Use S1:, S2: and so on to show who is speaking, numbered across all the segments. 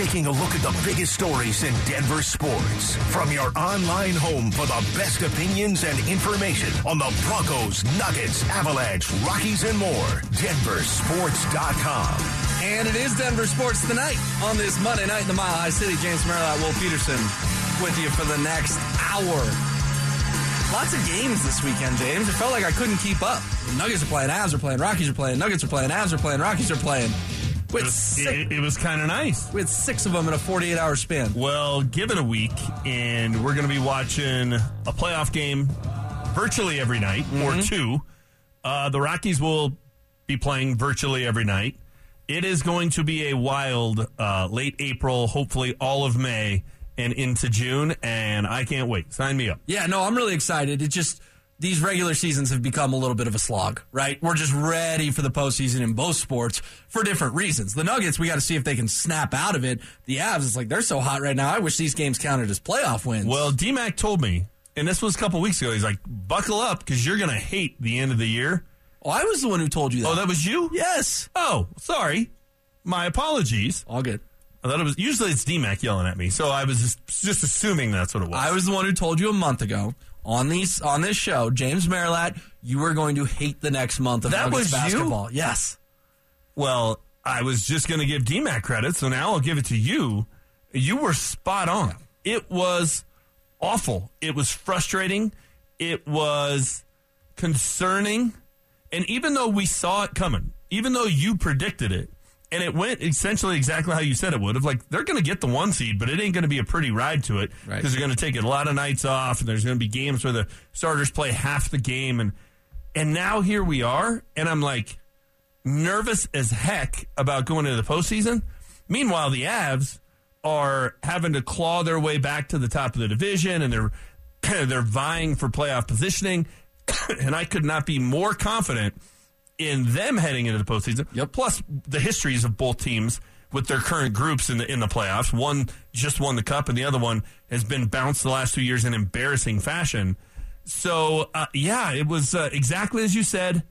S1: taking a look at the biggest stories in Denver sports. From your online home for the best opinions and information on the Broncos, Nuggets, Avalanche, Rockies, and more. DenverSports.com.
S2: And it is Denver Sports Tonight on this Monday night in the Mile High City. James Merilatt, Will Peterson with you for the next hour. Lots of games this weekend, James. It felt like I couldn't keep up. The Nuggets are playing, Avs are playing, Rockies are playing, Nuggets are playing, Avs are playing, Rockies are playing. With
S3: It
S2: six,
S3: it, it was kind of nice.
S2: We had six of them in a 48 hour span.
S3: Well, give it a week, and we're going to be watching a playoff game virtually every night or two. Uh, the Rockies will be playing virtually every night. It is going to be a wild uh, late April, hopefully all of May and into June, and I can't wait. Sign me up.
S2: Yeah, no, I'm really excited. It just these regular seasons have become a little bit of a slog, right? We're just ready for the postseason in both sports for different reasons. The Nuggets, we got to see if they can snap out of it. The Avs, it's like they're so hot right now. I wish these games counted as playoff wins.
S3: Well, DMAC told me, and this was a couple weeks ago, he's like, buckle up because you're going to hate the end of the year.
S2: oh, I was the one who told you that.
S3: Oh, that was you?
S2: yes,
S3: Oh, sorry. My apologies.
S2: all good.
S3: I thought it was usually it's DMAC yelling at me, so I was just, just assuming that's what it was.
S2: I was the one who told you a month ago on these on this show, James Merilatt, you were going to hate the next month of
S3: That
S2: Nuggets
S3: was you?
S2: basketball. Yes.
S3: well, I was just going to give DMAC credit, so now I'll give it to you. You were spot on. It was awful. It was frustrating. It was concerning. And even though we saw it coming, even though you predicted it, and it went essentially exactly how you said it would have, like they're going to get the one seed, but it ain't going to be a pretty ride to it because
S2: Right.
S3: they're going to take a lot of nights off, and there's going to be games where the starters play half the game, and and now here we are, and I'm like nervous as heck about going into the postseason. Meanwhile, the Avs are having to claw their way back to the top of the division, and they're they're vying for playoff positioning. and I could not be more confident in them heading into the postseason.
S2: Yep.
S3: Plus the histories of both teams with their current groups in the in the playoffs. One just won the cup, and the other one has been bounced the last two years in embarrassing fashion. So uh, yeah, it was uh, exactly as you said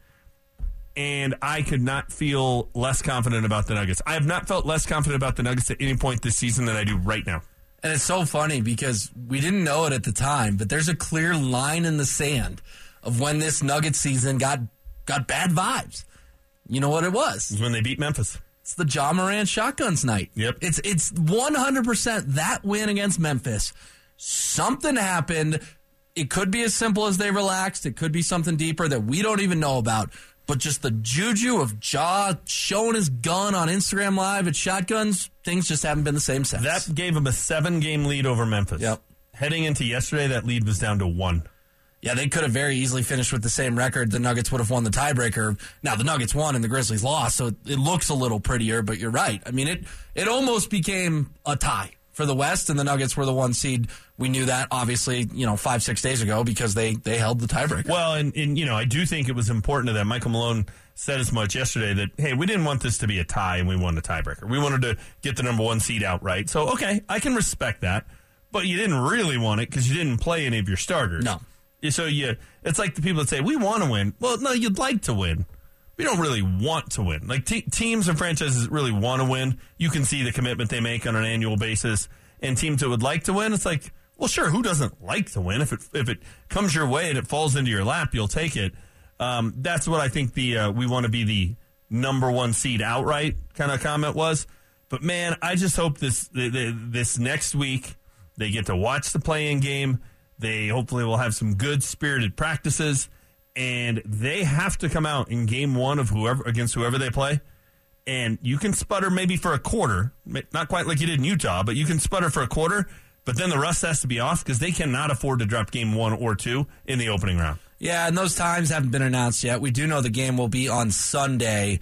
S3: and I could not feel less confident about the Nuggets. I have not felt less confident about the Nuggets at any point this season than I do right now.
S2: And it's so funny because we didn't know it at the time, but there's a clear line in the sand of when this Nugget season got got bad vibes. You know what it was?
S3: When they beat Memphis.
S2: It's the Ja Morant shotguns night.
S3: Yep.
S2: It's it's 100% that win against Memphis. Something happened. It could be as simple as they relaxed. It could be something deeper that we don't even know about. But just the juju of Ja showing his gun on Instagram Live at shotguns, things just haven't been the same since.
S3: That gave him a seven game lead over Memphis.
S2: Yep.
S3: Heading into yesterday, that lead was down to one.
S2: Yeah, they could have very easily finished with the same record. The Nuggets would have won the tiebreaker. Now the Nuggets won and the Grizzlies lost, so it looks a little prettier. But you're right. I mean, it it almost became a tie for the West, and the Nuggets were the one seed. We knew that obviously, you know, five six days ago because they they held the tiebreaker.
S3: Well, and, and you know, I do think it was important to them. Michael Malone said as much yesterday that hey, we didn't want this to be a tie, and we won the tiebreaker. We wanted to get the number one seed outright. So okay, I can respect that. But you didn't really want it because you didn't play any of your starters.
S2: No.
S3: So you, it's like the people that say we want to win. Well, no, you'd like to win. We don't really want to win. Like te- teams and franchises really want to win. You can see the commitment they make on an annual basis. And teams that would like to win, it's like, well, sure, who doesn't like to win? If it if it comes your way and it falls into your lap, you'll take it. Um, that's what I think the uh, we want to be the number one seed outright kind of comment was. But man, I just hope this this next week they get to watch the play-in game. They hopefully will have some good spirited practices, and they have to come out in game one of whoever against whoever they play. And you can sputter maybe for a quarter, not quite like you did in Utah, but you can sputter for a quarter. But then the rust has to be off because they cannot afford to drop game one or two in the opening round.
S2: Yeah, and those times haven't been announced yet. We do know the game will be on Sunday.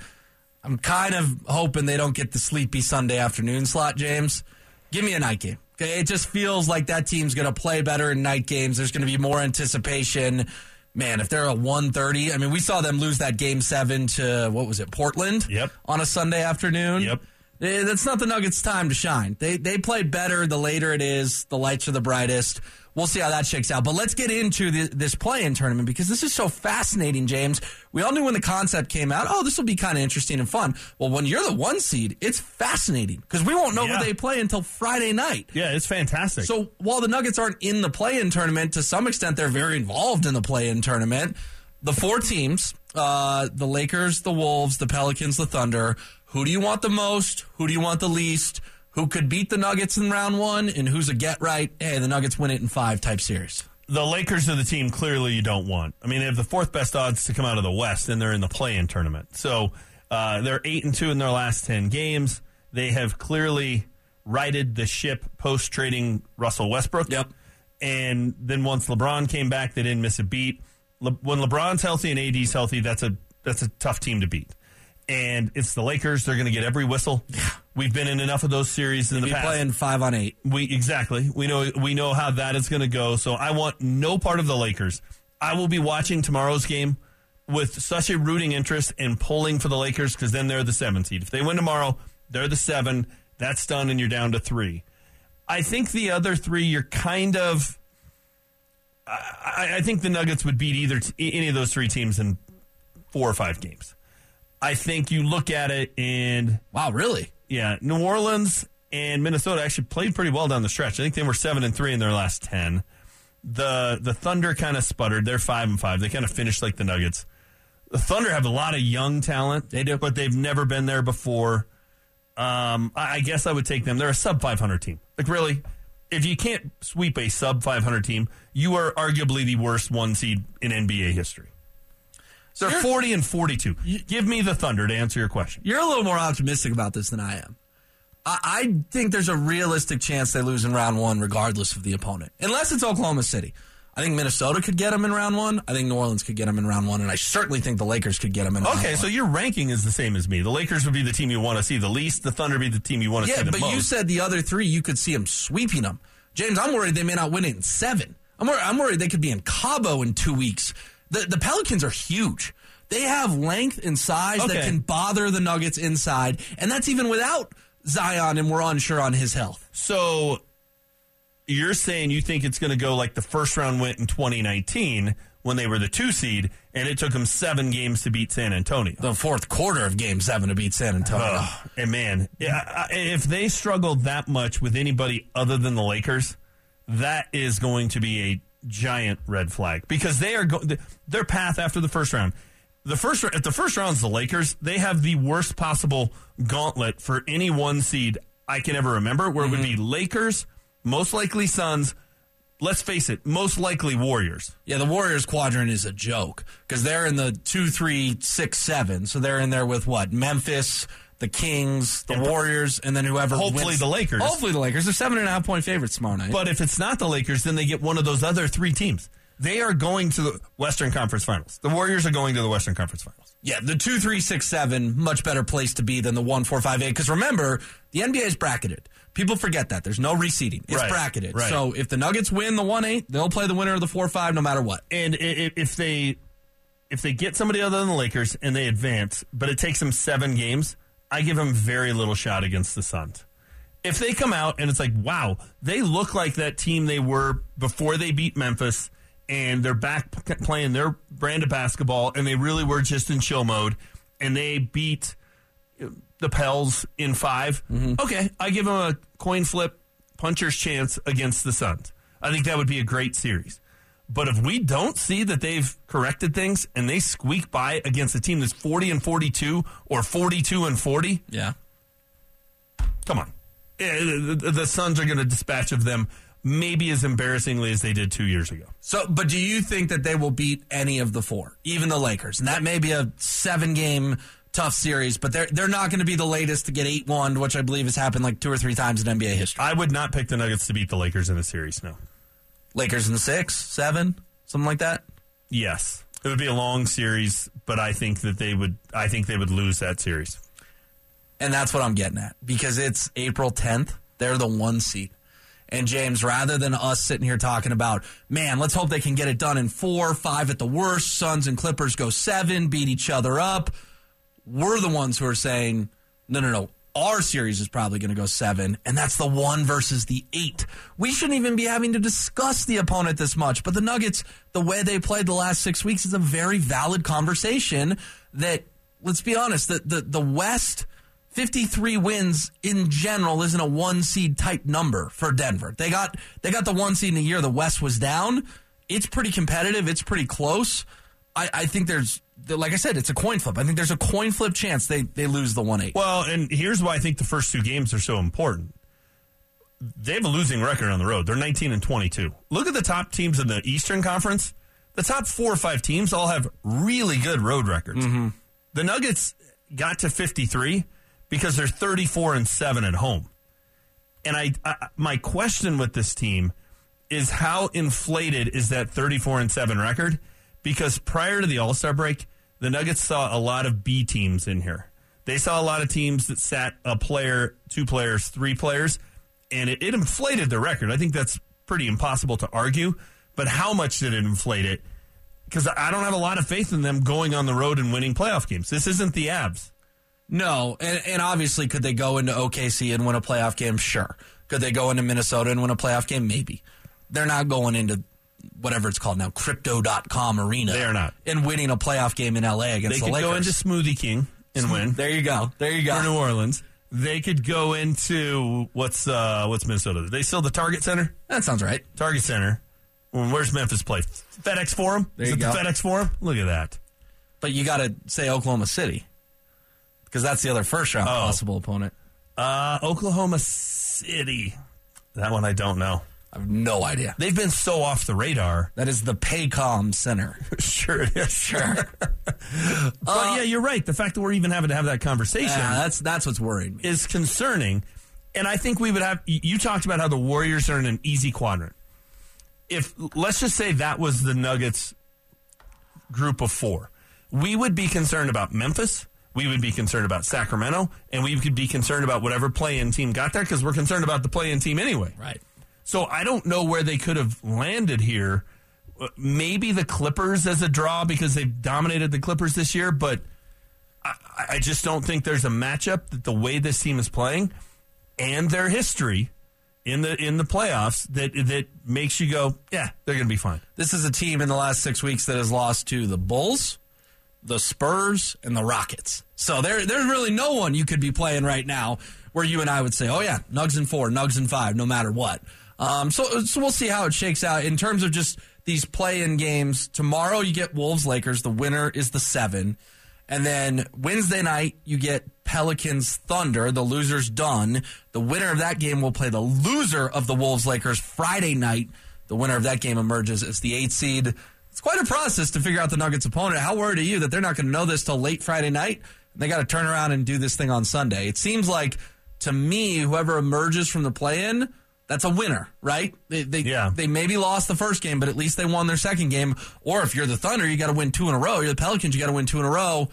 S2: I'm kind of hoping they don't get the sleepy Sunday afternoon slot, James. Give me a night game. Okay, it just feels like that team's going to play better in night games. There's going to be more anticipation. Man, if they're a 130, I mean, we saw them lose that game 7 to what was it? Portland?
S3: Yep.
S2: On a Sunday afternoon.
S3: Yep.
S2: Eh, That's not the Nuggets' time to shine. They they play better the later it is, the lights are the brightest. We'll see how that shakes out. But let's get into the, this play-in tournament because this is so fascinating, James. We all knew when the concept came out, oh, this will be kind of interesting and fun. Well, when you're the one seed, it's fascinating because we won't know
S3: Yeah.
S2: who they play until Friday night.
S3: Yeah, it's fantastic.
S2: So while the Nuggets aren't in the play-in tournament, to some extent they're very involved in the play-in tournament. The four teams, uh, the Lakers, the Wolves, the Pelicans, the Thunder. Who do you want the most? Who do you want the least? Who could beat the Nuggets in round one? And who's a get right? Hey, the Nuggets win it in five type series.
S3: the Lakers are the team clearly you don't want. I mean, they have the fourth best odds to come out of the West, and they're in the play-in tournament. So uh, they're eight and two in their last ten games. They have clearly righted the ship post trading Russell Westbrook.
S2: Yep.
S3: And then once LeBron came back, they didn't miss a beat. Le- when LeBron's healthy and AD's healthy, that's a that's a tough team to beat. And it's the Lakers. They're going to get every whistle. We've been in enough of those series in the past.
S2: playing five on eight.
S3: We exactly. We know we know how that is going to go. So I want no part of the Lakers. I will be watching tomorrow's game with such a rooting interest and pulling for the Lakers because then they're the seven seed. If they win tomorrow, they're the seven. That's done, and you're down to three. I think the other three, you're kind of. I, I think the Nuggets would beat either t- any of those three teams in four or five games. I think you look at it and
S2: Wow, really?
S3: yeah, New Orleans and Minnesota actually played pretty well down the stretch. I think they were seven and three in their last ten. The the Thunder kind of sputtered. They're five and five. They kind of finished like the Nuggets. The Thunder have a lot of young talent.
S2: They do.
S3: but they've never been there before. Um, I, I guess I would take them. They're a sub five hundred team. Like really, if you can't sweep a sub five hundred team, you are arguably the worst one seed in NBA history. They're
S2: You're-
S3: forty and forty two. Give me the Thunder to answer your question.
S2: You're a little more optimistic about this than I am. I, I think there's a realistic chance they lose in round one, regardless of the opponent, unless it's Oklahoma City. I think Minnesota could get them in round one. I think New Orleans could get them in round one, and I certainly think the Lakers could get them in. round
S3: Okay, so your ranking is the same as me. The Lakers would be the team you want to see the least. The Thunder be the team you want to
S2: yeah,
S3: see the
S2: but you said the other three you could see them sweeping them. James, I'm worried they may not win it in seven. I'm worried, I'm worried they could be in Cabo in two weeks. The the Pelicans are huge. They have length and size that can bother the Nuggets inside, and that's even without Zion, and we're unsure on his health.
S3: so you're saying you think it's going to go like the first round went in 2019 when they were the two seed, and it took them seven games to beat San Antonio.
S2: The fourth quarter of Game Seven to beat San Antonio.
S3: And man, yeah, if they struggled that much with anybody other than the Lakers, that is going to be a giant red flag because they are go- their path after the first round. The first if the first round's the Lakers, they have the worst possible gauntlet for any one seed I can ever remember, where it would mm-hmm. be Lakers, most likely Suns. Let's face it, most likely Warriors.
S2: Yeah, the Warriors quadrant is a joke because they're in the two, three, six, seven. So they're in there with what? Memphis, the Kings, the
S3: Yeah,
S2: Warriors, and then whoever.
S3: Hopefully
S2: wins-
S3: the Lakers.
S2: Hopefully the Lakers. They're seven and a half point favorites tomorrow night.
S3: But if it's not the Lakers, then they get one of those other three teams. They are going to the Western Conference Finals. The Warriors are going to the Western Conference Finals.
S2: yeah, the two, three, six, seven, much better place to be than the one, four, five, eight. Because remember, the NBA is bracketed. People forget that there's no reseeding. It's
S3: Right,
S2: bracketed.
S3: right.
S2: So if the Nuggets win the one eight, they'll play the winner of the four five no matter what.
S3: And if they if they get somebody other than the Lakers and they advance, but it takes them seven games, I give them very little shot against the Suns. If they come out and it's like, wow, they look like that team they were before they beat Memphis, and they're back playing their brand of basketball, and they really were just in chill mode, and they beat uh, the Pels in 5 mm-hmm. Okay, I give them a coin flip puncher's chance against the Suns. I think that would be a great series. But if we don't see that they've corrected things and they squeak by against a team that's 40 and 42 or 42 and 40,
S2: Yeah.
S3: come on. Eh, The, Suns are going to dispatch of them maybe as embarrassingly as they did two years ago.
S2: So, but do you think that they will beat any of the four, even the Lakers? And that may be a seven game tough series, but they're they're not going to be the latest to get eight one, which I believe has happened like two or three times in NBA history.
S3: I would not pick the Nuggets to beat the Lakers in a series, no.
S2: Lakers in six, seven, something like that.
S3: Yes. It would be a long series, but I think that they would I think they would lose that series.
S2: And that's what I'm getting at because it's April 10th. They're the one seed. And James, rather than us sitting here talking about, man, let's hope they can get it done in four, five at the worst. Suns and Clippers go seven, beat each other up. We're the ones who are saying, no, no, no. Our series is probably going to go seven, and that's the one versus the eight. We shouldn't even be having to discuss the opponent this much, but the Nuggets, the way they played the last six weeks, is a very valid conversation. That let's be honest, the the, the West. 53 wins in general isn't a one seed type number for Denver. They got they got the one seed in the year the West was down. It's pretty competitive. It's pretty close. I, I think there's like I said, it's a coin flip. I think there's a coin flip chance they they lose the one eight.
S3: Well, and here's why I think the first two games are so important. They have a losing record on the road. They're 19 and 22. Look at the top teams in the Eastern Conference. The top four or five teams all have really good road records.
S2: Mm-hmm.
S3: The Nuggets got to 53 because they're 34 and 7 at home. And I, I my question with this team is how inflated is that 34 and 7 record? Because prior to the All-Star break, the Nuggets saw a lot of B teams in here. They saw a lot of teams that sat a player, two players, three players, and it, it inflated the record. I think that's pretty impossible to argue. But how much did it inflate it? Because I don't have a lot of faith in them going on the road and winning playoff games. This isn't the Avs.
S2: No, and, and obviously, could they go into OKC and win a playoff game? Sure. Could they go into Minnesota and win a playoff game? Maybe. They're not going into whatever it's called now, crypto.com arena.
S3: They are not.
S2: And winning a playoff game in LA against
S3: They
S2: the
S3: could go into Smoothie King and win
S2: There you go. There you
S3: for
S2: go.
S3: New Orleans. They could go into what's uh what's Minnesota? They still the Target Center?
S2: That sounds right.
S3: Target Center. Where's Memphis play? FedEx Forum?
S2: There
S3: Is it
S2: go.
S3: the FedEx Forum? Look at that.
S2: But you got to say Oklahoma City because that's the other first round
S3: Oh.
S2: possible opponent.
S3: Uh, Oklahoma City. That one I don't know.
S2: I have no idea.
S3: They've been so off the radar.
S2: That is the Paycom Center.
S3: sure it is.
S2: Sure.
S3: But uh, yeah, you're right. The fact that we're even having to have that conversation
S2: yeah, that's that's what's worried me.
S3: is concerning. And I think we would have. You talked about how the Warriors are in an easy quadrant. If let's just say that was the Nuggets group of four, we would be concerned about Memphis. We would be concerned about Sacramento, and we could be concerned about whatever play-in team got there because we're concerned about the play-in team anyway.
S2: Right.
S3: So I don't know where they could have landed here. Maybe the Clippers as a draw because they've dominated the Clippers this year, but I, I just don't think there's a matchup that the way this team is playing and their history in the in the playoffs that that makes you go, yeah, they're going to be fine.
S2: This is a team in the last six weeks that has lost to the Bulls, the Spurs, and the Rockets. So there, there's really no one you could be playing right now where you and I would say, "Oh yeah, Nugs and four, Nugs and five, no matter what." Um, so, so we'll see how it shakes out in terms of just these play-in games. Tomorrow you get Wolves Lakers. The winner is the seven, and then Wednesday night you get Pelicans Thunder. The loser's done. The winner of that game will play the loser of the Wolves Lakers Friday night. The winner of that game emerges as the eight seed. It's quite a process to figure out the Nuggets' opponent. How worried are you that they're not going to know this till late Friday night? They got to turn around and do this thing on Sunday. It seems like to me, whoever emerges from the play-in, that's a winner, right? They they,
S3: Yeah.
S2: they maybe lost the first game, but at least they won their second game. Or if you're the Thunder, you got to win two in a row. You're the Pelicans, you got to win two in a row.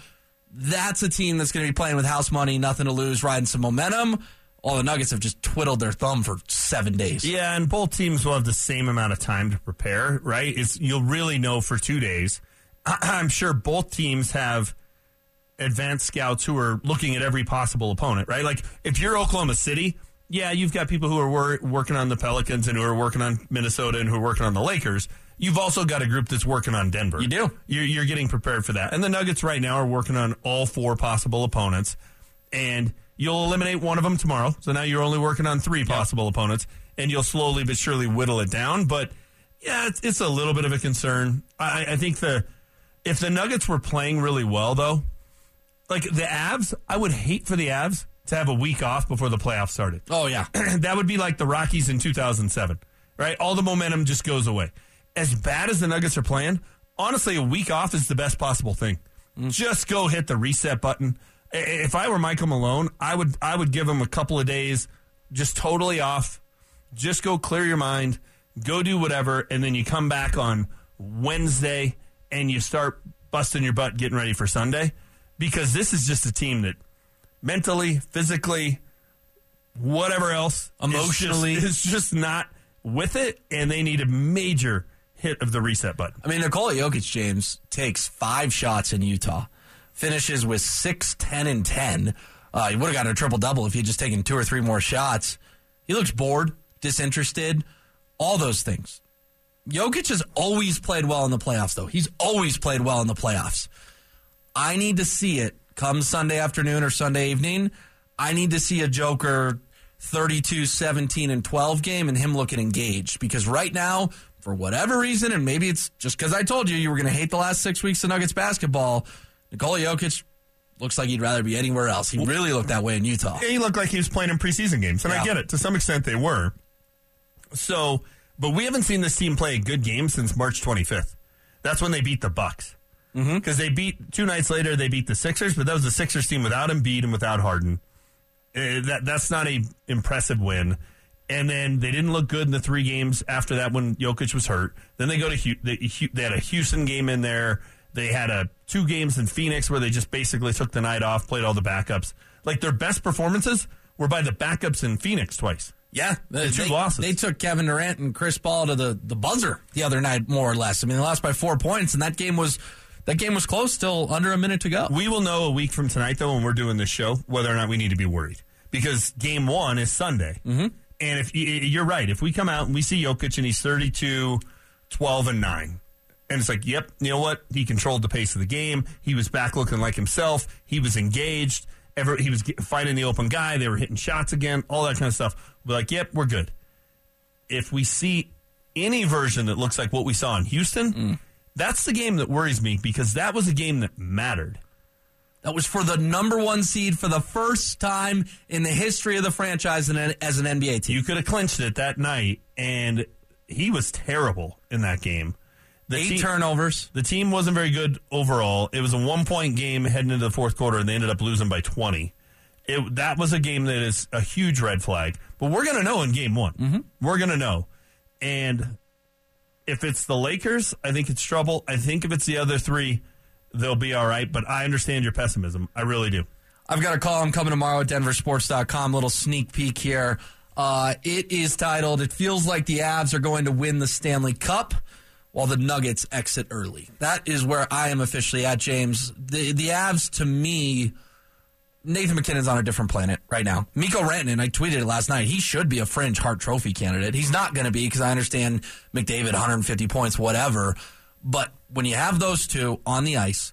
S2: That's a team that's going to be playing with house money, nothing to lose, riding some momentum. All the Nuggets have just twiddled their thumb for seven days.
S3: Yeah, and both teams will have the same amount of time to prepare, right? It's you'll really know for two days. I'm sure both teams have advanced scouts who are looking at every possible opponent, right? Like if you're Oklahoma City, yeah, you've got people who are wor- working on the Pelicans and who are working on Minnesota and who are working on the Lakers. You've also got a group that's working on Denver.
S2: You do.
S3: You're, you're getting prepared for that. And the Nuggets right now are working on all four possible opponents. And you'll eliminate one of them tomorrow. So now you're only working on three possible opponents. And you'll slowly but surely whittle it down. But yeah, it's, it's a little bit of a concern. I, I think the if the Nuggets were playing really well, though, like the Avs, I would hate for the Avs to have a week off before the playoffs started
S2: Oh, yeah.
S3: that would be like the Rockies in 2007, right? All the momentum just goes away. As bad as the Nuggets are playing, honestly, a week off is the best possible thing. Mm. Just go hit the reset button. If I were Michael Malone, I would I would give him a couple of days just totally off. Just go clear your mind, go do whatever, and then you come back on Wednesday and you start busting your butt getting ready for Sunday. Because this is just a team that mentally, physically, whatever else,
S2: Emotionally.
S3: is just, just not with it, and they need a major hit of the reset button.
S2: I mean, Nikola Jokic, James, takes five shots in Utah, finishes with 6, 10, and 10. Uh, he would have gotten a triple double if he had just taken two or three more shots. He looks bored, disinterested, all those things. Jokic has always played well in the playoffs, though. He's always played well in the playoffs. I need to see it come Sunday afternoon or Sunday evening. I need to see a Joker 32, 17, and 12 game and him looking engaged because right now, for whatever reason, and maybe it's just because I told you you were going to hate the last six weeks of Nuggets basketball, Nikola Jokic looks like he'd rather be anywhere else. He really looked that way in Utah.
S3: He looked like he was playing in preseason games, and
S2: Yeah.
S3: I get it. To some extent, they were. So, but we haven't seen this team play a good game since March 25th. That's when they beat the Bucks. Because they beat two nights later, they beat the Sixers, but that was the Sixers team without Embiid and without Harden. Uh, that that's not a impressive win. And then they didn't look good in the three games after that when Jokic was hurt. Then they go to they, they had a Houston game in there. They had a two games in Phoenix where they just basically took the night off, played all the backups. Like their best performances were by the backups in Phoenix twice.
S2: Yeah, they,
S3: two
S2: they-
S3: losses.
S2: They took Kevin Durant and Chris Paul to the, the buzzer the other night, more or less. I mean, they lost by four points, and that game was that game was close, still under a minute to go.
S3: We will know a week from tonight, though, when we're doing this show, whether or not we need to be worried because game one is Sunday. Mm-hmm. And if you're right, if we come out and we see Jokic and he's 32, 12, and 9, and it's like, yep, you know what? He controlled the pace of the game. He was back looking like himself. He was engaged. Ever, he was fighting the open guy. They were hitting shots again, all that kind of stuff. We're like, yep, we're good. If we see any version that looks like what we saw in Houston, that's the game that worries me because that was a game that mattered.
S2: That was for the number one seed for the first time in the history of the franchise as an NBA team.
S3: You could have clinched it that night, and he was terrible in that game. The
S2: Eight
S3: team,
S2: turnovers.
S3: the team wasn't very good overall. It was a one point game heading into the fourth quarter, and they ended up losing by 20. It, that was a game that is a huge red flag. But we're going to know in game one. Mm-hmm. We're going to know. And if it's the Lakers, I think it's trouble. I think if it's the other three, they'll be all right. But I understand your pessimism. I really do.
S2: I've got a column coming tomorrow at denversports.com. Little sneak peek here. Uh, it is titled, It Feels Like the Avs Are Going to Win the Stanley Cup while the Nuggets exit early. That is where I am officially at, James. The, the Avs, to me, Nathan MacKinnon's on a different planet right now. Mikko Rantanen, I tweeted it last night. He should be a fringe Hart Trophy candidate. He's not going to be because I understand McDavid, 150 points, whatever. But when you have those two on the ice,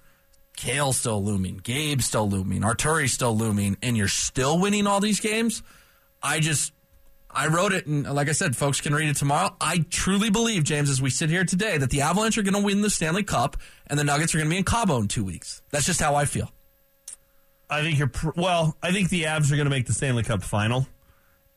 S2: Cale's still looming, Gabe's still looming, Artturi's still looming, and you're still winning all these games. I just, I wrote it, and like I said, folks can read it tomorrow. I truly believe, James, as we sit here today, that the Avalanche are going to win the Stanley Cup, and the Nuggets are going to be in Cabo in two weeks. That's just how I feel.
S3: I think you're pr- well. I think the Avs are going to make the Stanley Cup final,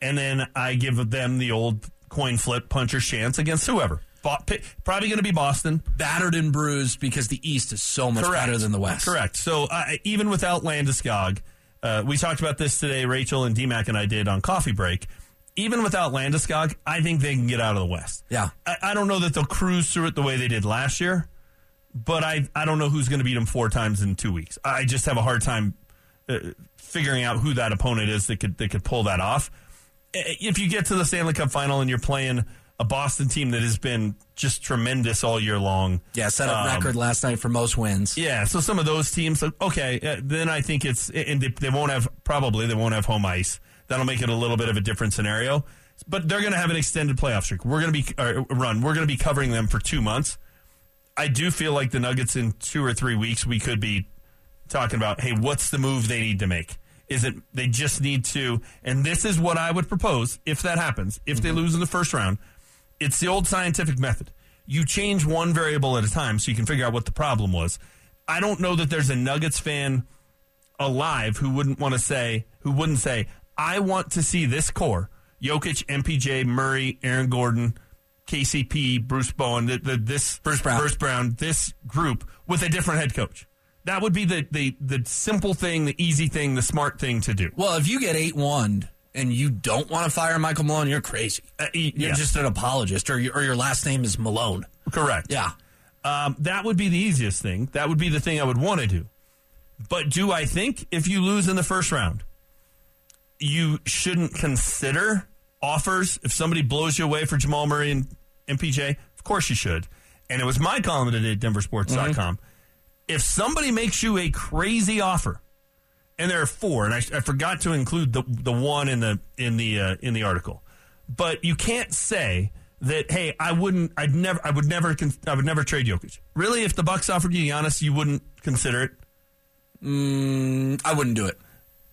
S3: and then I give them the old coin flip puncher's chance against whoever. Bo- pi- probably going to be Boston.
S2: Battered and bruised because the East is so much better than the West.
S3: Correct. So uh, even without Landeskog, uh, we talked about this today. Rachel and DMAC and I did on coffee break. Even without Landeskog, I think they can get out of the West.
S2: Yeah.
S3: I, I don't know that they'll cruise through it the way they did last year, but I I don't know who's going to beat them four times in two weeks. I just have a hard time uh, figuring out who that opponent is that could that could pull that off. If you get to the Stanley Cup final and you're playing a Boston team that has been just tremendous all year long,
S2: Yeah, set a
S3: um,
S2: record last night for most wins.
S3: yeah, so some of those teams, okay, uh, then I think it's and they, they won't have probably they won't have home ice. That'll make it a little bit of a different scenario. But they're going to have an extended playoff streak. We're going to be uh, run. We're going to be covering them for two months. I do feel like the Nuggets in two or three weeks we could be talking about, hey, what's the move they need to make? Is it they just need to? And this is what I would propose if that happens. If they mm-hmm. lose in the first round, it's the old scientific method. You change one variable at a time so you can figure out what the problem was. I don't know that there's a Nuggets fan alive who wouldn't want to say, who wouldn't say, I want to see this core Jokic, MPJ, Murray, Aaron Gordon, KCP, Bruce Bowen, the, the, this
S2: Bruce Brown.
S3: Bruce Brown, this group with a different head coach. That would be the, the, the simple thing, the easy thing, the smart thing to do.
S2: Well, if you get 8 1 and you don't want to fire Michael Malone, you're crazy.
S3: Uh,
S2: You're
S3: yeah.
S2: just an apologist, or, your- or your last name is Malone.
S3: Correct.
S2: Yeah.
S3: Um, that would be the easiest thing. That would be the thing I would want to do. But do I think if you lose in the first round, you shouldn't consider offers if somebody blows you away for Jamal Murray and MPJ? Of course you should. And it was my column today at denversports.com. If somebody makes you a crazy offer and there are four, and I, I forgot to include the the one in the in the uh, in the article. But you can't say that hey, I wouldn't, I'd never, I would never, I would never trade Jokic. Really, if the Bucks offered you Giannis, you wouldn't consider it,
S2: I wouldn't do it.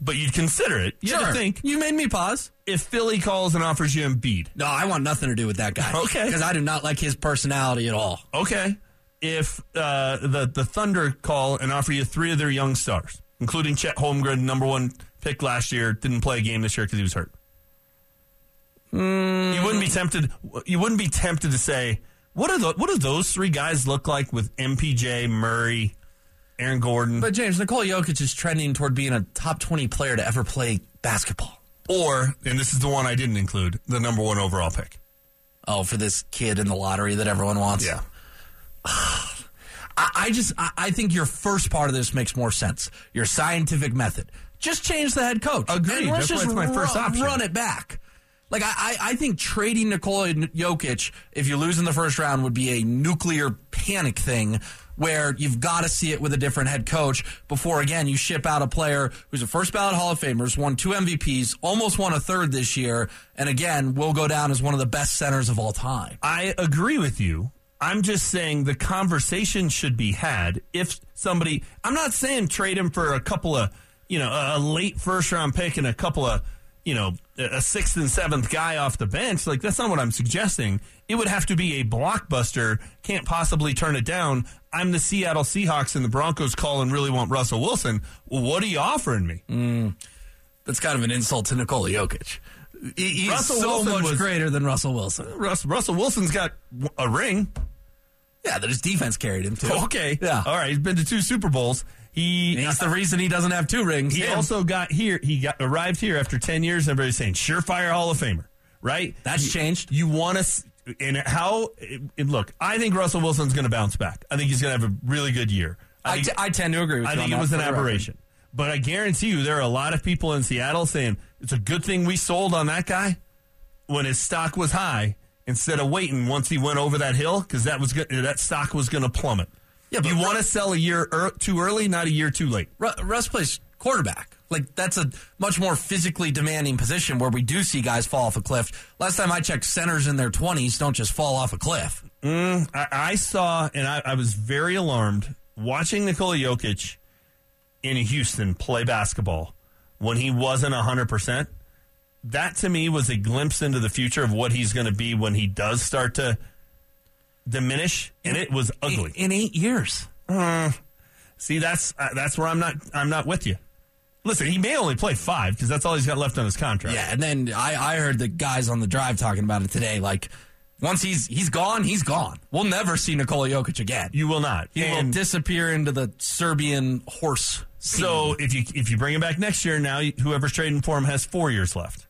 S3: but you'd consider it. You
S2: sure.
S3: think
S2: You made me pause.
S3: if Philly calls and offers you Embiid?
S2: No, I want nothing to do with that guy.
S3: Okay.
S2: Because I do not like his personality at all.
S3: Okay, if uh, the the Thunder call and offer you three of their young stars, including Chet Holmgren, number one pick last year, didn't play a game this year because he was hurt. You wouldn't be tempted. You wouldn't be tempted to say, "What are the, what do those three guys look like with MPJ, Murray, Aaron Gordon?"
S2: But James, Nikola Jokic is trending toward being a top 20 player to ever play basketball.
S3: or, and this is the one I didn't include, the number one overall pick.
S2: Oh, for this kid in the lottery that everyone wants. I, I just, I, think your first part of this makes more sense. Your scientific method. Just change the head coach.
S3: Agreed.
S2: Let's
S3: That's
S2: just
S3: my first
S2: run,
S3: option.
S2: Run it back. Like I, I, I think trading Nikola Jokic if you lose in the first round would be a nuclear panic thing where you've got to see it with a different head coach before again you ship out a player who's a first ballot Hall of Famers, won two MVPs, almost won a third this year, and again will go down as one of the best centers of all time.
S3: I agree with you. I'm just saying the conversation should be had if somebody. I'm not saying trade him for a couple of, you know, a late first round pick and a couple of, you know, a sixth and seventh guy off the bench. Like that's not what I'm suggesting. It would have to be a blockbuster. Can't possibly turn it down. I'm the Seattle Seahawks and the Broncos call and really want Russell Wilson. Well, what are you offering me? Hmm.
S2: That's kind of an insult to Nikola Jokic. He- He's
S3: Russell
S2: so
S3: Wilson
S2: much
S3: was-
S2: greater than Russell Wilson.
S3: Russ, Russell Wilson's got a ring.
S2: Yeah, that his defense carried him too.
S3: Okay.
S2: Yeah.
S3: All right. He's been to two Super Bowls. He
S2: He's the reason he doesn't have two rings.
S3: He
S2: Him.
S3: also got here. He got arrived here after ten years. Everybody's saying surefire Hall of Famer, right?
S2: That's
S3: You-
S2: changed.
S3: You want to, and how? And look, I think Russell Wilson's going to bounce back. I think he's going to have a really good year.
S2: I,
S3: think,
S2: t- I tend to agree with
S3: I
S2: you.
S3: think it was an
S2: for the record.
S3: aberration. But I guarantee you, there are a lot of people in Seattle saying it's a good thing we sold on that guy when his stock was high instead of waiting once he went over that hill because that was good, that stock was going to plummet.
S2: Yeah,
S3: you want to sell a year er, too early, not a year too late.
S2: Ru- Russ plays quarterback. Like that's a much more physically demanding position where we do see guys fall off a cliff. Last time I checked, centers in their twenties don't just fall off a cliff.
S3: I, I saw, and I, I was very alarmed watching Nikola Jokic in Houston play basketball when he wasn't 100%. That to me was a glimpse into the future of what he's going to be when he does start to diminish, and it was ugly.
S2: In, in eight years.
S3: See, that's uh, that's where I'm not I'm not with you. Listen, he may only play five because that's all he's got left on his contract.
S2: Yeah, and then I, I heard the guys on the drive talking about it today. Like once he's he's gone, he's gone. We'll never see Nikola Jokic again.
S3: You will not.
S2: he will
S3: And-
S2: disappear into the Serbian horse. Scene.
S3: So if you if you bring him back next year, now whoever's trading for him has four years left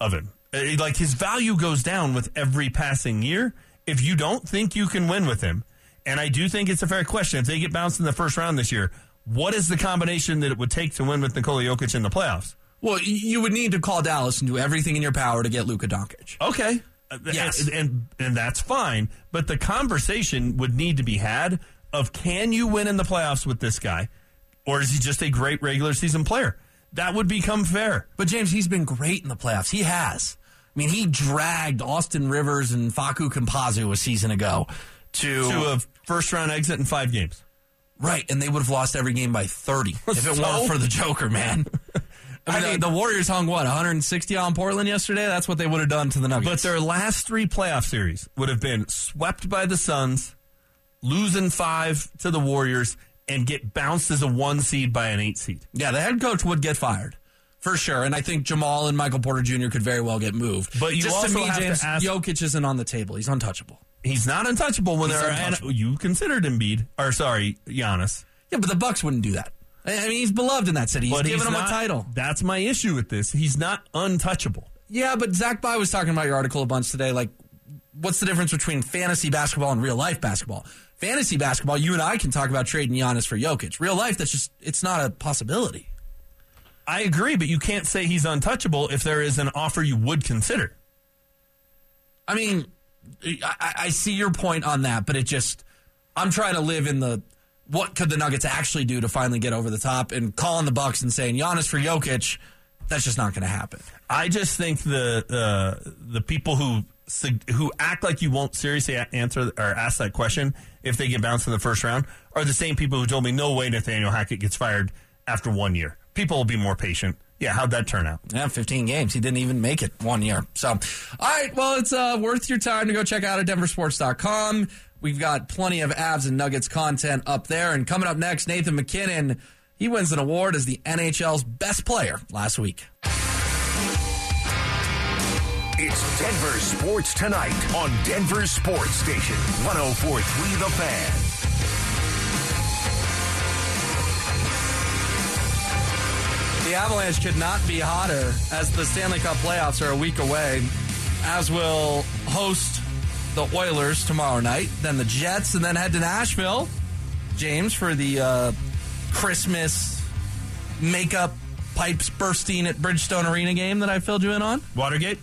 S3: of him. Uh, Like his value goes down with every passing year. If you don't think you can win with him, and I do think it's a fair question, if they get bounced in the first round this year, what is the combination that it would take to win with Nikola Jokic in the playoffs?
S2: well, you would need to call Dallas and do everything in your power to get Luka Doncic.
S3: Okay. Uh,
S2: Yes.
S3: And, and and that's fine, but the conversation would need to be had of can you win in the playoffs with this guy or is he just a great regular season player? That would become fair.
S2: But James, he's been great in the playoffs. He has. I mean, he dragged Austin Rivers and Facu Campazzo a season ago to,
S3: to a first round exit in 5 games.
S2: right, and they would have lost every game by thirty if it
S3: So?
S2: weren't for the Joker, man. I mean,
S3: I mean-
S2: the, the Warriors hung what 160 on Portland yesterday. That's what they would have done to the Nuggets.
S3: But their last 3 playoff series would have been swept by the Suns, losing 5 to the Warriors and get bounced as a 1 seed by an 8 seed.
S2: yeah, the head coach would get fired. For sure, and I think Jamal and Michael Porter Jr. could very well get moved.
S3: But you
S2: just
S3: also
S2: to me,
S3: have to ask-
S2: Jokic isn't on the table. He's untouchable.
S3: He's not untouchable when
S2: He's
S3: there are
S2: untouchable.
S3: you considered Embiid or sorry, Giannis.
S2: Yeah, but the Bucks wouldn't do that. I mean, he's beloved in that city. He's
S3: But he's
S2: him
S3: not,
S2: a title.
S3: That's my issue with this. He's not untouchable.
S2: Yeah, but Zach By was talking about your article a bunch today. Like, what's the difference between fantasy basketball and real life basketball? Fantasy basketball, you and I can talk about trading Giannis for Jokic. Real life, that's just, it's not a possibility.
S3: I agree, but you can't say he's untouchable if there is an offer you would consider.
S2: I mean, I, I see your point on that, but it just, I'm trying to live in the what could the Nuggets actually do to finally get over the top and calling the Bucks and saying Giannis for Jokic, that's just not going to happen.
S3: I just think the uh, the people who who act like you won't seriously answer or ask that question if they get bounced in the first round are the same people who told me no way Nathaniel Hackett gets fired after one year. People will be more patient. Yeah, how'd that turn out?
S2: Yeah, 15 games. He didn't even make it one year. So, all right, well, it's uh, worth your time to go check out at denversports.com. We've got plenty of Avs and Nuggets content up there. And coming up next, Nathan MacKinnon, He wins an award as the NHL's best player last week.
S1: It's Denver Sports Tonight on Denver Sports Station 1043 The Fan.
S2: The Avalanche could not be hotter as the Stanley Cup playoffs are a week away, as will host the Oilers tomorrow night, then the Jets, and then head to Nashville, James, for the uh, Christmas makeup pipes bursting at Bridgestone Arena game that I filled you in on.
S3: Watergate?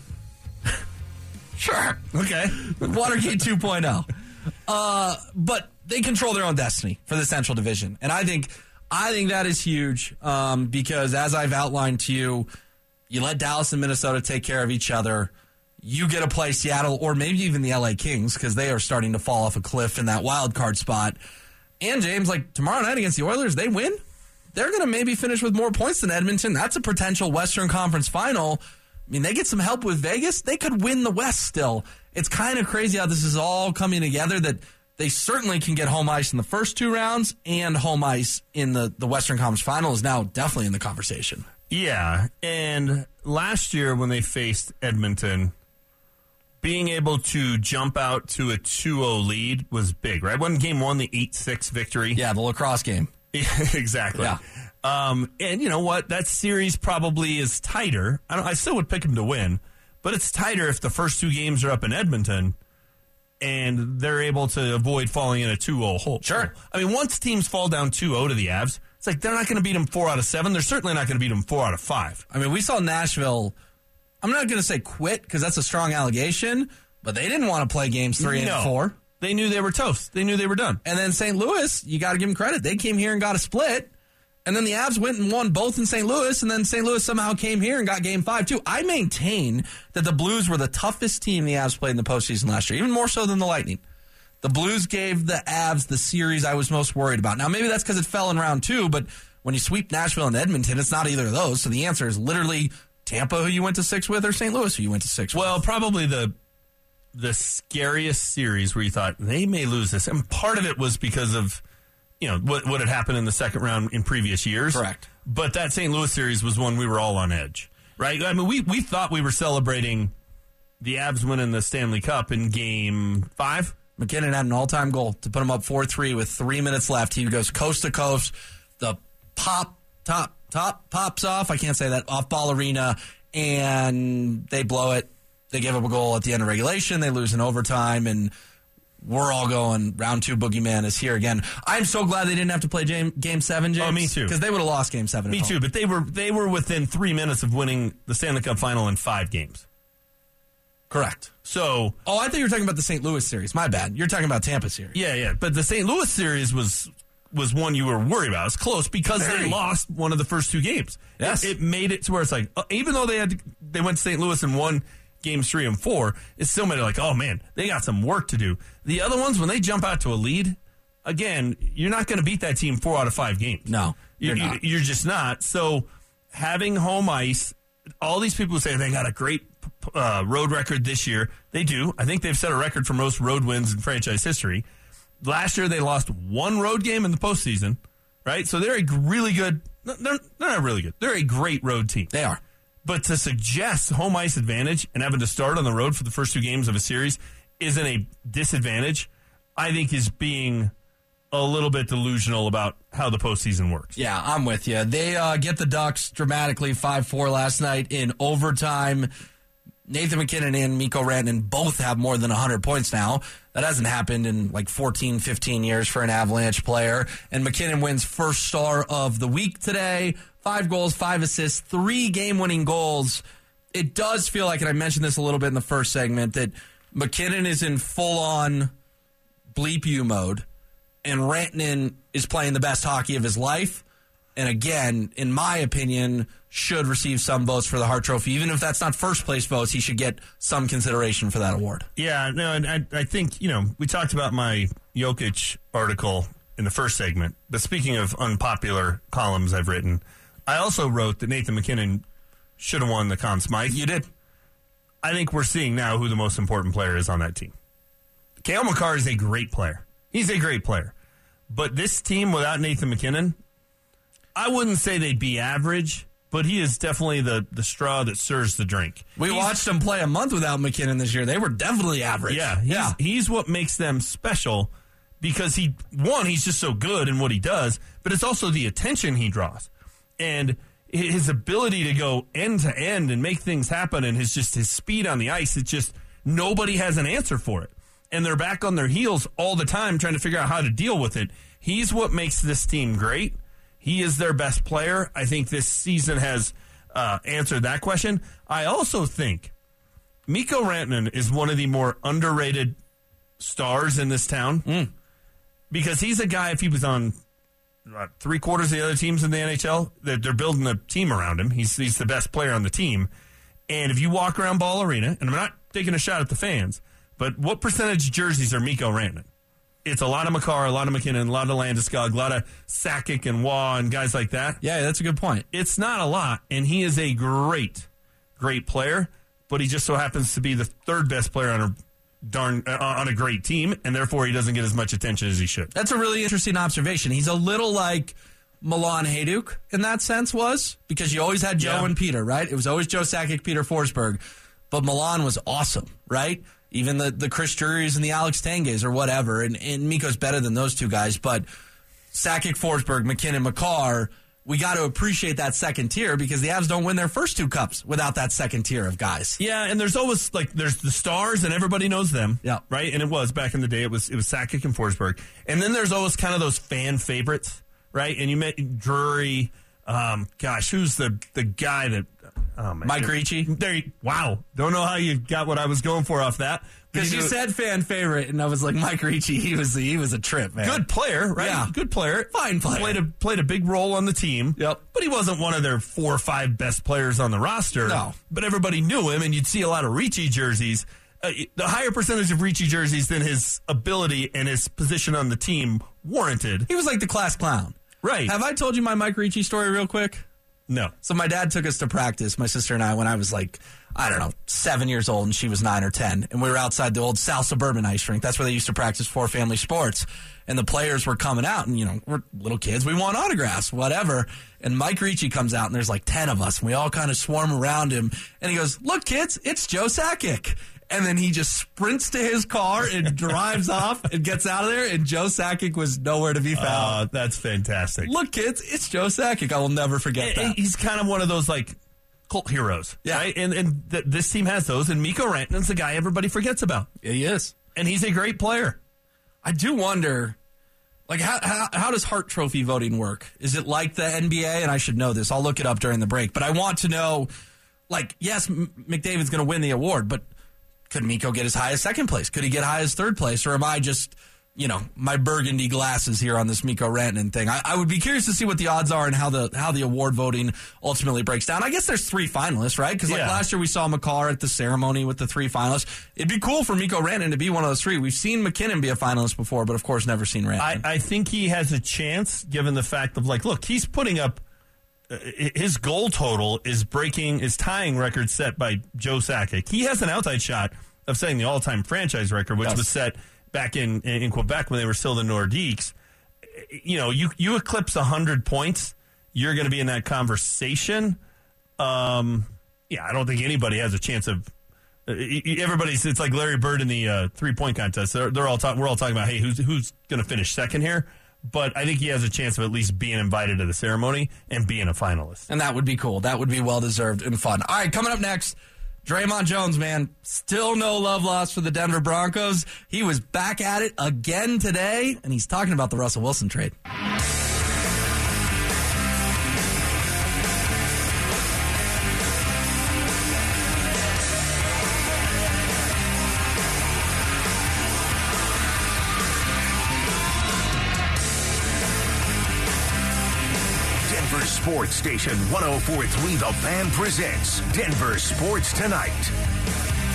S2: Sure.
S3: Okay.
S2: Watergate 2.0. Uh, but they control their own destiny for the Central Division. And I think I think that is huge um, because as I've outlined to you, you let Dallas and Minnesota take care of each other you get to play Seattle or maybe even the LA Kings because they are starting to fall off a cliff in that wild card spot. And James, like tomorrow night against the Oilers, they win. They're going to maybe finish with more points than Edmonton. That's a potential Western Conference final. I mean, they get some help with Vegas. They could win the West still. It's kind of crazy how this is all coming together that they certainly can get home ice in the first two rounds and home ice in the, the Western Conference final is now definitely in the conversation.
S3: Yeah. And last year when they faced Edmonton, being able to jump out to a 2-0 lead was big, right? One game won the 8-6 victory.
S2: Yeah, the lacrosse game.
S3: exactly. Yeah. Um, and you know what? That series probably is tighter. I, I still would pick them to win, but it's tighter if the first two games are up in Edmonton and they're able to avoid falling in a 2-0 hole.
S2: Sure.
S3: I mean, once teams fall down 2-0 to the Avs, it's like they're not going to beat them 4 out of 7. They're certainly not going to beat them 4 out of 5.
S2: I mean, we saw Nashville – I'm not going to say quit because that's a strong allegation, but they didn't want to play games three no. and four.
S3: They knew they were toast. They knew they were done.
S2: And then St. Louis, you got to give them credit. They came here and got a split. And then the Avs went and won both in St. Louis, and then St. Louis somehow came here and got game five, too. I maintain that the Blues were the toughest team the Avs played in the postseason last year, even more so than the Lightning. The Blues gave the Avs the series I was most worried about. Now, maybe that's because it fell in round two, but when you sweep Nashville and Edmonton, it's not either of those. So the answer is literally Tampa, who you went to six with, or St. Louis, who you went to six
S3: well,
S2: with?
S3: probably the the scariest series where you thought they may lose this, and part of it was because of you know what what had happened in the second round in previous years.
S2: Correct.
S3: But that St. Louis series was one we were all on edge, right? I mean, we we thought we were celebrating the Avs winning the Stanley Cup in Game Five.
S2: MacKinnon had an all-time goal to put him up four-three with three minutes left. He goes coast to coast. The pop top top pops off. I can't say that off ball arena, and they blow it. They give up a goal at the end of regulation. They lose in overtime, and we're all going round two. Boogeyman is here again. I'm so glad they didn't have to play game, game seven. James,
S3: oh, me too.
S2: Because they would have lost game seven.
S3: Me too. But they were they were within three minutes of winning the Stanley Cup final in five games.
S2: Correct.
S3: So,
S2: oh, I thought you were talking about the St. Louis series. My bad. You're talking about Tampa series.
S3: Yeah, yeah. But the St. Louis series was was one you were worried about. It's close because Very. they lost one of the first two games.
S2: Yes,
S3: it, it made it to where it's like uh, even though they had to, they went to St. Louis and won games three and four, it still made it like oh man they got some work to do. The other ones when they jump out to a lead, again you're not going to beat that team four out of five games.
S2: No,
S3: you're,
S2: you're,
S3: you're just not. So having home ice, all these people say they got a great uh, road record this year. They do. I think they've set a record for most road wins in franchise history. Last year they lost one road game in the postseason, right? So they're a really good. They're, they're not really good. They're a great road team.
S2: They are.
S3: But to suggest home ice advantage and having to start on the road for the first two games of a series isn't a disadvantage, I think is being a little bit delusional about how the postseason works.
S2: Yeah, I'm with you. They uh, get the Ducks dramatically 5 4 last night in overtime. Nathan MacKinnon and Mikko Rantanen both have more than 100 points now. That hasn't happened in like 14, 15 years for an Avalanche player. And MacKinnon wins first star of the week today. Five goals, five assists, three game winning goals. It does feel like, and I mentioned this a little bit in the first segment, that MacKinnon is in full on bleep you mode. and Rantanen is playing the best hockey of his life. And again, in my opinion, should receive some votes for the Hart Trophy. Even if that's not first place votes, he should get some consideration for that award.
S3: Yeah, no, and I, I think, you know, we talked about my Jokic article in the first segment, but speaking of unpopular columns I've written, I also wrote that Nathan MacKinnon should have won the Conn Smythe.
S2: You did.
S3: I think we're seeing now who the most important player is on that team. Cale Makar is a great player. He's a great player. But this team without Nathan MacKinnon, I wouldn't say they'd be average, but he is definitely the, the straw that stirs the drink.
S2: We
S3: He's-
S2: watched them play a month without MacKinnon this year. They were definitely average.
S3: Yeah, he's,
S2: yeah.
S3: he's what makes them special because he one he's just so good in what he does, but it's also the attention he draws and his ability to go end to end and make things happen and his just his speed on the ice. It's just nobody has an answer for it, and they're back on their heels all the time trying to figure out how to deal with it. He's what makes this team great. He is their best player. I think this season has uh, answered that question. I also think Mikko Rantanen is one of the more underrated stars in this town because he's a guy. If he was on uh, three quarters of the other teams in the NHL, they're, they're building a team around him. He's he's the best player on the team. And if you walk around Ball Arena, and I'm not taking a shot at the fans, but what percentage jerseys are Mikko Rantanen? It's a lot of Makar, a lot of MacKinnon, a lot of Landeskog, a lot of Sakic and Waugh and guys like that
S2: yeah, that's a good point.
S3: it's not a lot, and he is a great, great player. But he just so happens to be the third best player on a darn uh, on a great team, and therefore he doesn't get as much attention as he should.
S2: That's a really interesting observation. He's a little like Milan Hejduk in that sense was because you always had Joe
S3: Yeah.
S2: and Peter, right? It was always Joe Sakic, Peter Forsberg, but Milan was awesome, right? Even the the Chris Drury's and the Alex Tanguay or whatever, and, and Mikko's better than those two guys, but Sakic, Forsberg, MacKinnon, Makar. We got to appreciate that second tier because the Avs don't win their first two cups without that second tier of guys.
S3: Yeah, and there's always like there's the stars, and everybody knows them.
S2: Yeah.
S3: right. And it was back in the day. It was it was Sakic and Forsberg, and then there's always kind of those fan favorites, right? And you met Drury. Um, gosh, who's the the guy that? Oh
S2: Mike Ricci?
S3: There, you, wow. Don't know how you got what I was going for off that.
S2: Because you
S3: knew-
S2: said fan favorite, and I was like Mike Ricci. He was he was a trip, man.
S3: good player, right?
S2: Yeah.
S3: Good player.
S2: Fine player.
S3: Played a played a big role on the team.
S2: Yep.
S3: But he wasn't one of their four or five best players on the roster.
S2: No.
S3: But everybody knew him, and you'd see a lot of Ricci jerseys. Uh, the higher percentage of Ricci jerseys than his ability and his position on the team warranted.
S2: He was like the class clown.
S3: Right.
S2: Have I told you my Mike Ricci story real quick?
S3: No.
S2: So my dad took us to practice, my sister and I, when I was like, I don't know, seven years old, and she was nine or ten, and we were outside the old South Suburban ice rink. That's where they used to practice for family sports, and the players were coming out, and you know, we're little kids, we want autographs, whatever. And Mike Ricci comes out, and there's like ten of us, and we all kind of swarm around him, and he goes, "Look, kids, it's Joe Sakic." And then he just sprints to his car and drives off and gets out of there. And Joe Sakic was nowhere to be found.
S3: Uh, that's fantastic.
S2: Look, kids, it's Joe Sakic. I will never forget
S3: And
S2: that.
S3: he's kind of one of those like cult heroes,
S2: Yeah.
S3: right? And and th- this team has those, and Mikko Rantanen's the guy everybody forgets about, Yeah,
S2: He is.
S3: and he's a great player.
S2: I do wonder, like, how, how, how does Hart Trophy voting work? Is it like the NBA? And I should know this. I'll look it up during the break. But I want to know, like, yes, M- McDavid's going to win the award, but could Mikko get as high as second place? Could he get high as third place? Or am I just, you know, my burgundy glasses here on this Mikko Rantanen thing? I, I would be curious to see what the odds are and how the how the award voting ultimately breaks down. I guess there's three finalists, right? Because like
S3: Yeah.
S2: last year we saw Makar at the ceremony with the three finalists. It'd be cool for Mikko Rantanen to be one of those three. We've seen MacKinnon be a finalist before, but of course never seen Rantanen.
S3: I, I think he has a chance given the fact of like, look, he's putting up uh, his goal total is breaking is tying record set by Joe Sakic. He has an outside shot of setting the all time franchise record, which
S2: Yes.
S3: was set back in in Quebec when they were still the Nordiques. You know, you you eclipse hundred points, you're going to be in that conversation. Um, yeah, I don't think anybody has a chance of. uh, Everybody's it's like Larry Bird in the uh, three point contest. They're, they're all talking. We're all talking about hey, who's who's going to finish second here? But I think he has a chance of at least being invited to the ceremony and being a finalist.
S2: and that would be cool. That would be well deserved and fun. All right, coming up next, Dre'Mont Jones, man, still no love lost for the Denver Broncos. He was back at it again today, and he's talking about the Russell Wilson trade.
S1: Sports Station 1043 The Fan presents Denver Sports Tonight.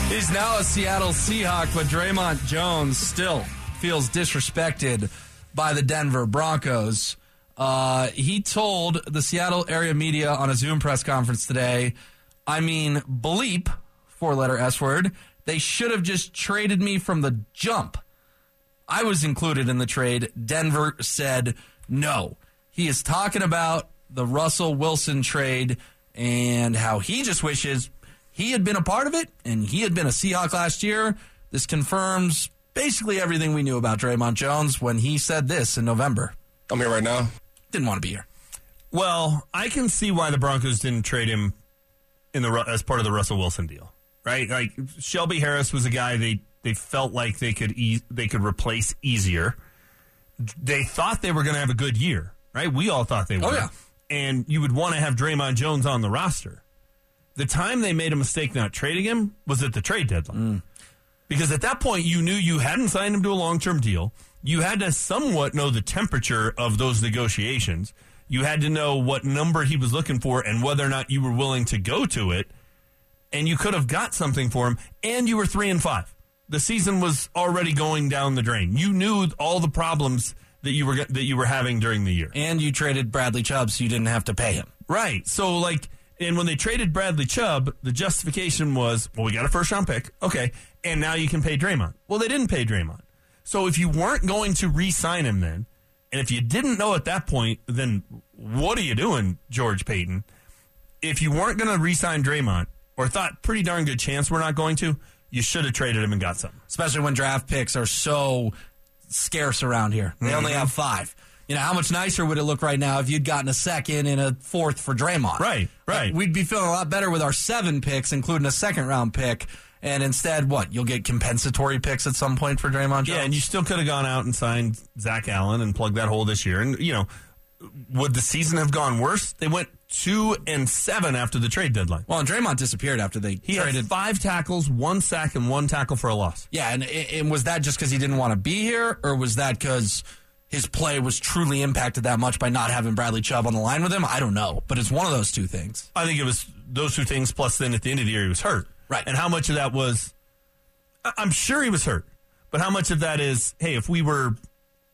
S2: He's now a Seattle Seahawk, but Dre'Mont Jones still feels disrespected by the Denver Broncos. Uh, he told the Seattle area media on a Zoom press conference today, I mean, bleep, four letter S word, they should have just traded me from the jump. I was included in the trade. Denver said no. He is talking about the Russell Wilson trade and how he just wishes he had been a part of it and he had been a Seahawk last year. This confirms basically everything we knew about Dre'Mont Jones when he said this in November.
S4: I'm here right now.
S2: Didn't want to be here.
S3: Well, I can see why the Broncos didn't trade him in the as part of the Russell Wilson deal, right? Like Shelby Harris was a guy they they felt like they could e- they could replace easier. They thought they were going to have a good year, right? We all thought they were.
S2: Oh, yeah.
S3: And you would want to have Dre'Mont Jones on the roster. The time they made a mistake not trading him was at the trade deadline. Mm. Because at that point, you knew you hadn't signed him to a long term deal. You had to somewhat know the temperature of those negotiations. You had to know what number he was looking for and whether or not you were willing to go to it. And you could have got something for him. And you were three and five. The season was already going down the drain. You knew all the problems that you were that you were having during the year.
S2: And you traded Bradley Chubb so you didn't have to pay him.
S3: Right. So like and when they traded Bradley Chubb, the justification was, well, we got a first round pick. Okay. And now you can pay Dre'Mont. Well, they didn't pay Dre'Mont. So if you weren't going to re sign him then, and if you didn't know at that point, then what are you doing, George Paton? If you weren't going to re sign Dre'Mont, or thought pretty darn good chance we're not going to, you should have traded him and got something.
S2: Especially when draft picks are so scarce around here. They only mm-hmm. have five. You know, how much nicer would it look right now if you'd gotten a second and a fourth for Dre'Mont?
S3: Right, right.
S2: Like, we'd be feeling a lot better with our seven picks, including a second round pick. And instead, what? You'll get compensatory picks at some point for Dre'Mont Jones?
S3: Yeah, and you still could have gone out and signed Zach Allen and plugged that hole this year. And, you know, would the season have gone worse? They went two and seven after the trade deadline.
S2: well, and Dre'Mont disappeared after they
S3: He
S2: traded.
S3: had five tackles, one sack, and one tackle for a loss.
S2: yeah, and, and was that just because he didn't want to be here, or was that because his play was truly impacted that much by not having Bradley Chubb on the line with him? I don't know, but it's one of those two things.
S3: I think it was those two things, plus then at the end of the year he was hurt.
S2: Right.
S3: And how much of that was, I'm sure he was hurt, but how much of that is, hey, if we were,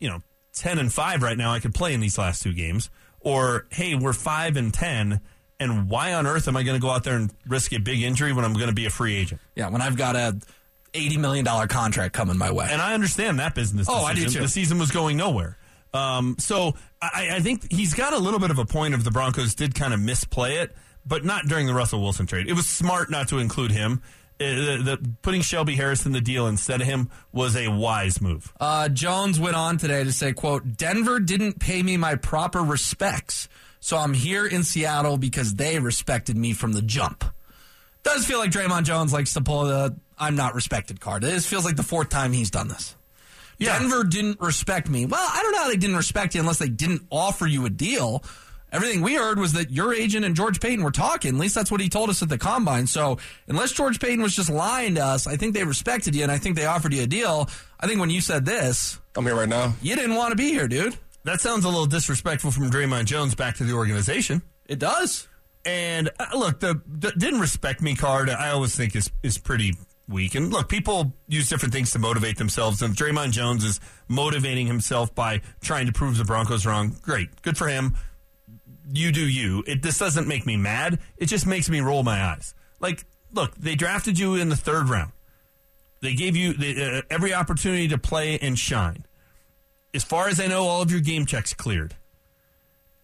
S3: you know, 10 and 5 right now, I could play in these last two games. Or, hey, we're 5 and 10, and why on earth am I going to go out there and risk a big injury when I'm going to be a free agent?
S2: Yeah, when I've got a eighty million dollar contract coming my way.
S3: And I understand that business.
S2: Oh, I do too.
S3: The season was going nowhere. Um, so I, I think he's got a little bit of a point of the Broncos did kind of misplay it, but not during the Russell Wilson trade. It was smart not to include him. Uh, the, the, putting Shelby Harris in the deal instead of him was a wise move.
S2: Uh, Jones went on today to say, quote, Denver didn't pay me my proper respects, so I'm here in Seattle because they respected me from the jump. Does feel like Dre'Mont Jones likes to pull the I'm not respected card. This feels like the fourth time he's done this.
S3: Yeah.
S2: Denver didn't respect me. Well, I don't know how they didn't respect you unless they didn't offer you a deal. Everything we heard was that your agent and George Paton were talking. At least that's what he told us at the combine. So unless George Paton was just lying to us, I think they respected you and I think they offered you a deal. I think when you said this,
S4: I'm here right now.
S2: you didn't want to be here, dude.
S3: That sounds a little disrespectful from Dre'Mont Jones back to the organization.
S2: It does.
S3: And uh, look, the, the didn't respect me card. I always think is is pretty weak. And look, people use different things to motivate themselves. And if Dre'Mont Jones is motivating himself by trying to prove the Broncos wrong, great, good for him. You do you. It this doesn't make me mad. It just makes me roll my eyes. Like, look, they drafted you in the third round. They gave you the, uh, every opportunity to play and shine. As far as I know, all of your game checks cleared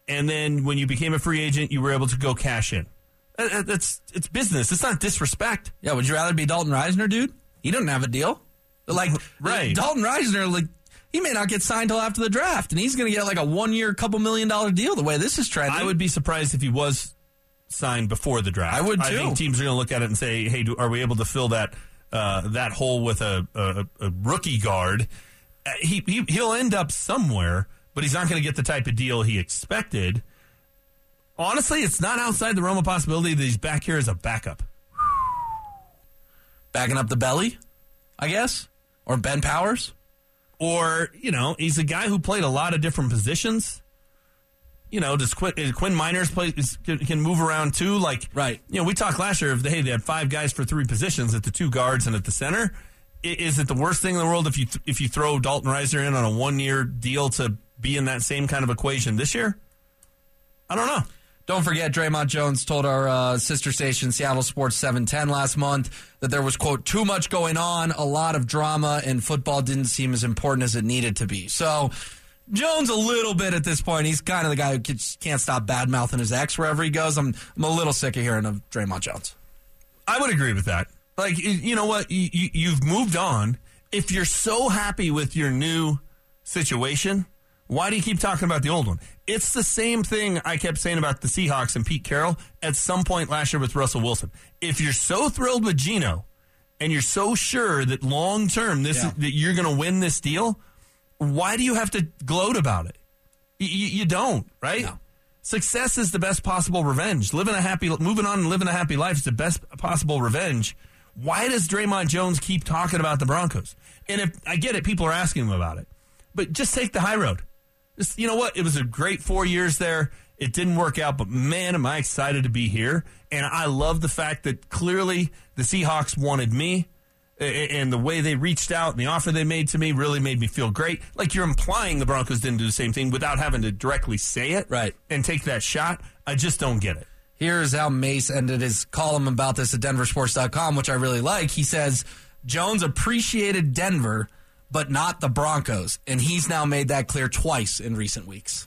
S3: and then when you became a free agent, you were able to go cash in. Uh, uh, That's it's business. It's not disrespect.
S2: Yeah, would you rather be Dalton Risner, dude? He doesn't have a deal. Like,
S3: Right.
S2: Dalton Risner, like, he may not get signed till after the draft, and he's going to get like a one year, couple million dollar deal the way this is trending.
S3: I would be surprised if he was signed before the draft.
S2: I would,
S3: I
S2: too.
S3: think teams are going to look at it and say, "Hey, do, are we able to fill that uh, that hole with a, a, a rookie guard?" Uh, he, he he'll end up somewhere, but he's not going to get the type of deal he expected. Honestly, it's not outside the realm of possibility that he's back here as a backup.
S2: backing up the belly, I guess, or Ben Powers.
S3: Or you know he's a guy who played a lot of different positions you know, does Quinn, is Quinn Meinerz play is, can, can move around too? Like,
S2: Right.
S3: You know, we talked last year of hey, they had five guys for three positions at the two guards and at the center. I- Is it the worst thing in the world if you th- if you throw Dalton Risner in on a one year deal to be in that same kind of equation this year? I don't know.
S2: Don't forget, Dre'Mont Jones told our uh, sister station, Seattle Sports 710, last month that there was, quote, too much going on, a lot of drama, and football didn't seem as important as it needed to be. So, Jones, a little bit at this point, he's kind of the guy who can't stop bad mouthing his ex wherever he goes. I'm, I'm a little sick of hearing of Dre'Mont Jones.
S3: I would agree with that. Like, you know what? You, you, you've moved on. If you're so happy with your new situation, why do you keep talking about the old one? It's the same thing I kept saying about the Seahawks and Pete Carroll at some point last year with Russell Wilson. If you're so thrilled with Gino and you're so sure that long term this
S2: Yeah.
S3: is, that you're going to win this deal, why do you have to gloat about it? You, you, you don't, right?
S2: No.
S3: Success is the best possible revenge. Living a happy, moving on and living a happy life is the best possible revenge. Why does Dre'Mont Jones keep talking about the Broncos? And if I get it, people are asking him about it, but just take the high road. Just, you know what? It was a great four years there. It didn't work out, but man, am I excited to be here. And I love the fact that clearly the Seahawks wanted me and the way they reached out and the offer they made to me really made me feel great. Like you're implying the Broncos didn't do the same thing without having to directly say it.
S2: Right.
S3: And take that shot. I just don't get it.
S2: Here's how Mace ended his column about this at denversports.com, which I really like. He says, Jones appreciated Denver, but not the Broncos. And he's now made that clear twice in recent weeks.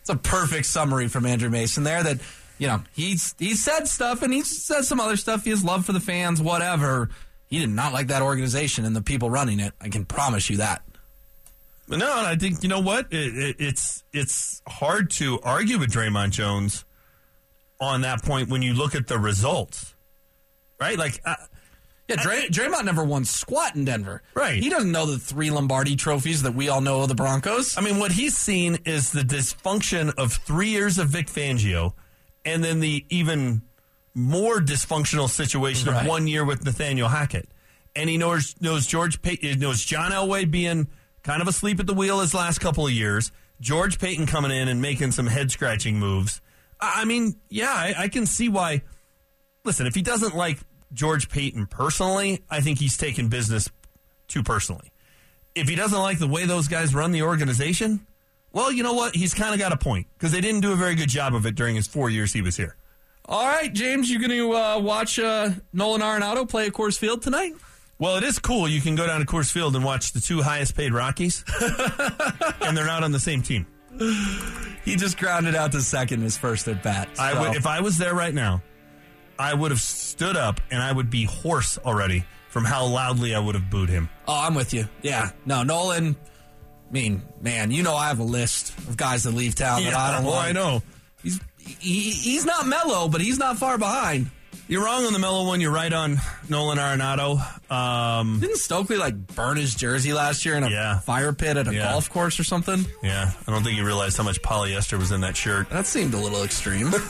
S2: It's a perfect summary from Andrew Mason there that, you know, he's he's said stuff and he's said some other stuff. He has love for the fans, whatever. He did not like that organization and the people running it. I can promise you that.
S3: No, I think you know what it, it, it's it's hard to argue with Dre'Mont Jones on that point when you look at the results, right? Like,
S2: Yeah, Dray, Dre'Mont never won squat in Denver.
S3: Right.
S2: He doesn't know the three Lombardi trophies that we all know of the Broncos.
S3: I mean, what he's seen is the dysfunction of three years of Vic Fangio, and then the even more dysfunctional situation
S2: Right.
S3: of one year with Nathaniel Hackett. And he knows knows George knows John Elway being kind of asleep at the wheel his last couple of years. George Paton coming in and making some head scratching moves. I I mean, yeah, I, I can see why. Listen, if he doesn't like George Paton personally, I think he's taken business too personally if he doesn't like the way those guys run the organization, well, you know what? He's kind of got a point because they didn't do a very good job of it during his four years he was here.
S2: All right, James, you going to uh, watch uh, Nolan Arenado play at Coors Field tonight?
S3: Well, it is cool. You can go down to Coors Field and watch the two highest paid Rockies, and they're not on the same team.
S2: He just grounded out to second his first at bat.
S3: I
S2: so-
S3: would, if I was there right now, I would have stood up and I would be hoarse already from how loudly I would have booed him.
S2: oh, I'm with you. Yeah, no, Nolan. I mean, man, you know I have a list of guys that leave town that I don't
S3: well,
S2: like.
S3: I know.
S2: He's he, he's not Melo, but he's not far behind.
S3: You're wrong on the Melo one. You're right on Nolan Arenado. Um,
S2: Didn't Stokely like burn his jersey last year in a
S3: Yeah.
S2: fire pit at a
S3: Yeah.
S2: golf course or something?
S3: yeah, I don't think he realized how much polyester was in that shirt.
S2: That seemed a little extreme.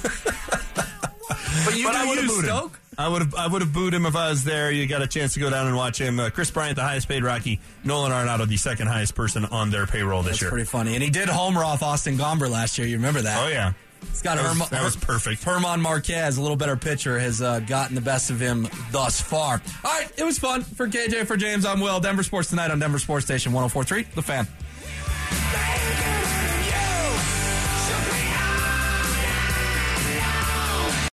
S2: but you
S3: But I would have booed him. I would have I would have booed him if I was there. You got a chance to go down and watch him. Uh, Kris Bryant, the highest paid Rocky. Nolan Arenado, the second highest person on their payroll this
S2: That's
S3: year.
S2: pretty funny. And he did homer off Austin Gomber last year. You remember that?
S3: oh yeah,
S2: He's got
S3: that was,
S2: Herman,
S3: that was perfect.
S2: Germán Márquez, a little better pitcher, has uh, gotten the best of him thus far. All right, it was fun for KJ, for James. I'm Will. Denver Sports tonight on Denver Sports Station 1043. The fan.